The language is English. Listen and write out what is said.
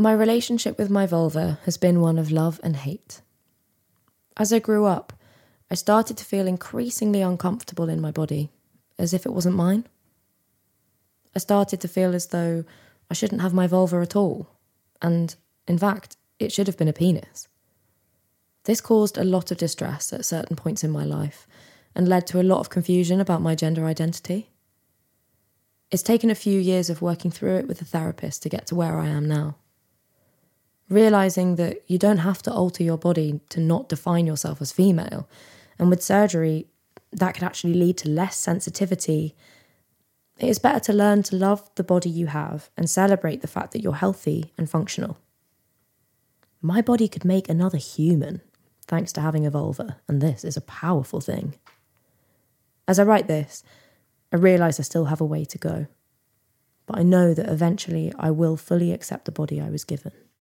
My relationship with my vulva has been one of love and hate. As I grew up, I started to feel increasingly uncomfortable in my body, as if it wasn't mine. I started to feel as though I shouldn't have my vulva at all, and in fact, it should have been a penis. This caused a lot of distress at certain points in my life and led to a lot of confusion about my gender identity. It's taken a few years of working through it with a therapist to get to where I am now. Realizing that you don't have to alter your body to not define yourself as female, and with surgery, that could actually lead to less sensitivity. It is better to learn to love the body you have and celebrate the fact that you're healthy and functional. My body could make another human thanks to having a vulva, and this is a powerful thing. As I write this, I realise I still have a way to go, but I know that eventually I will fully accept the body I was given.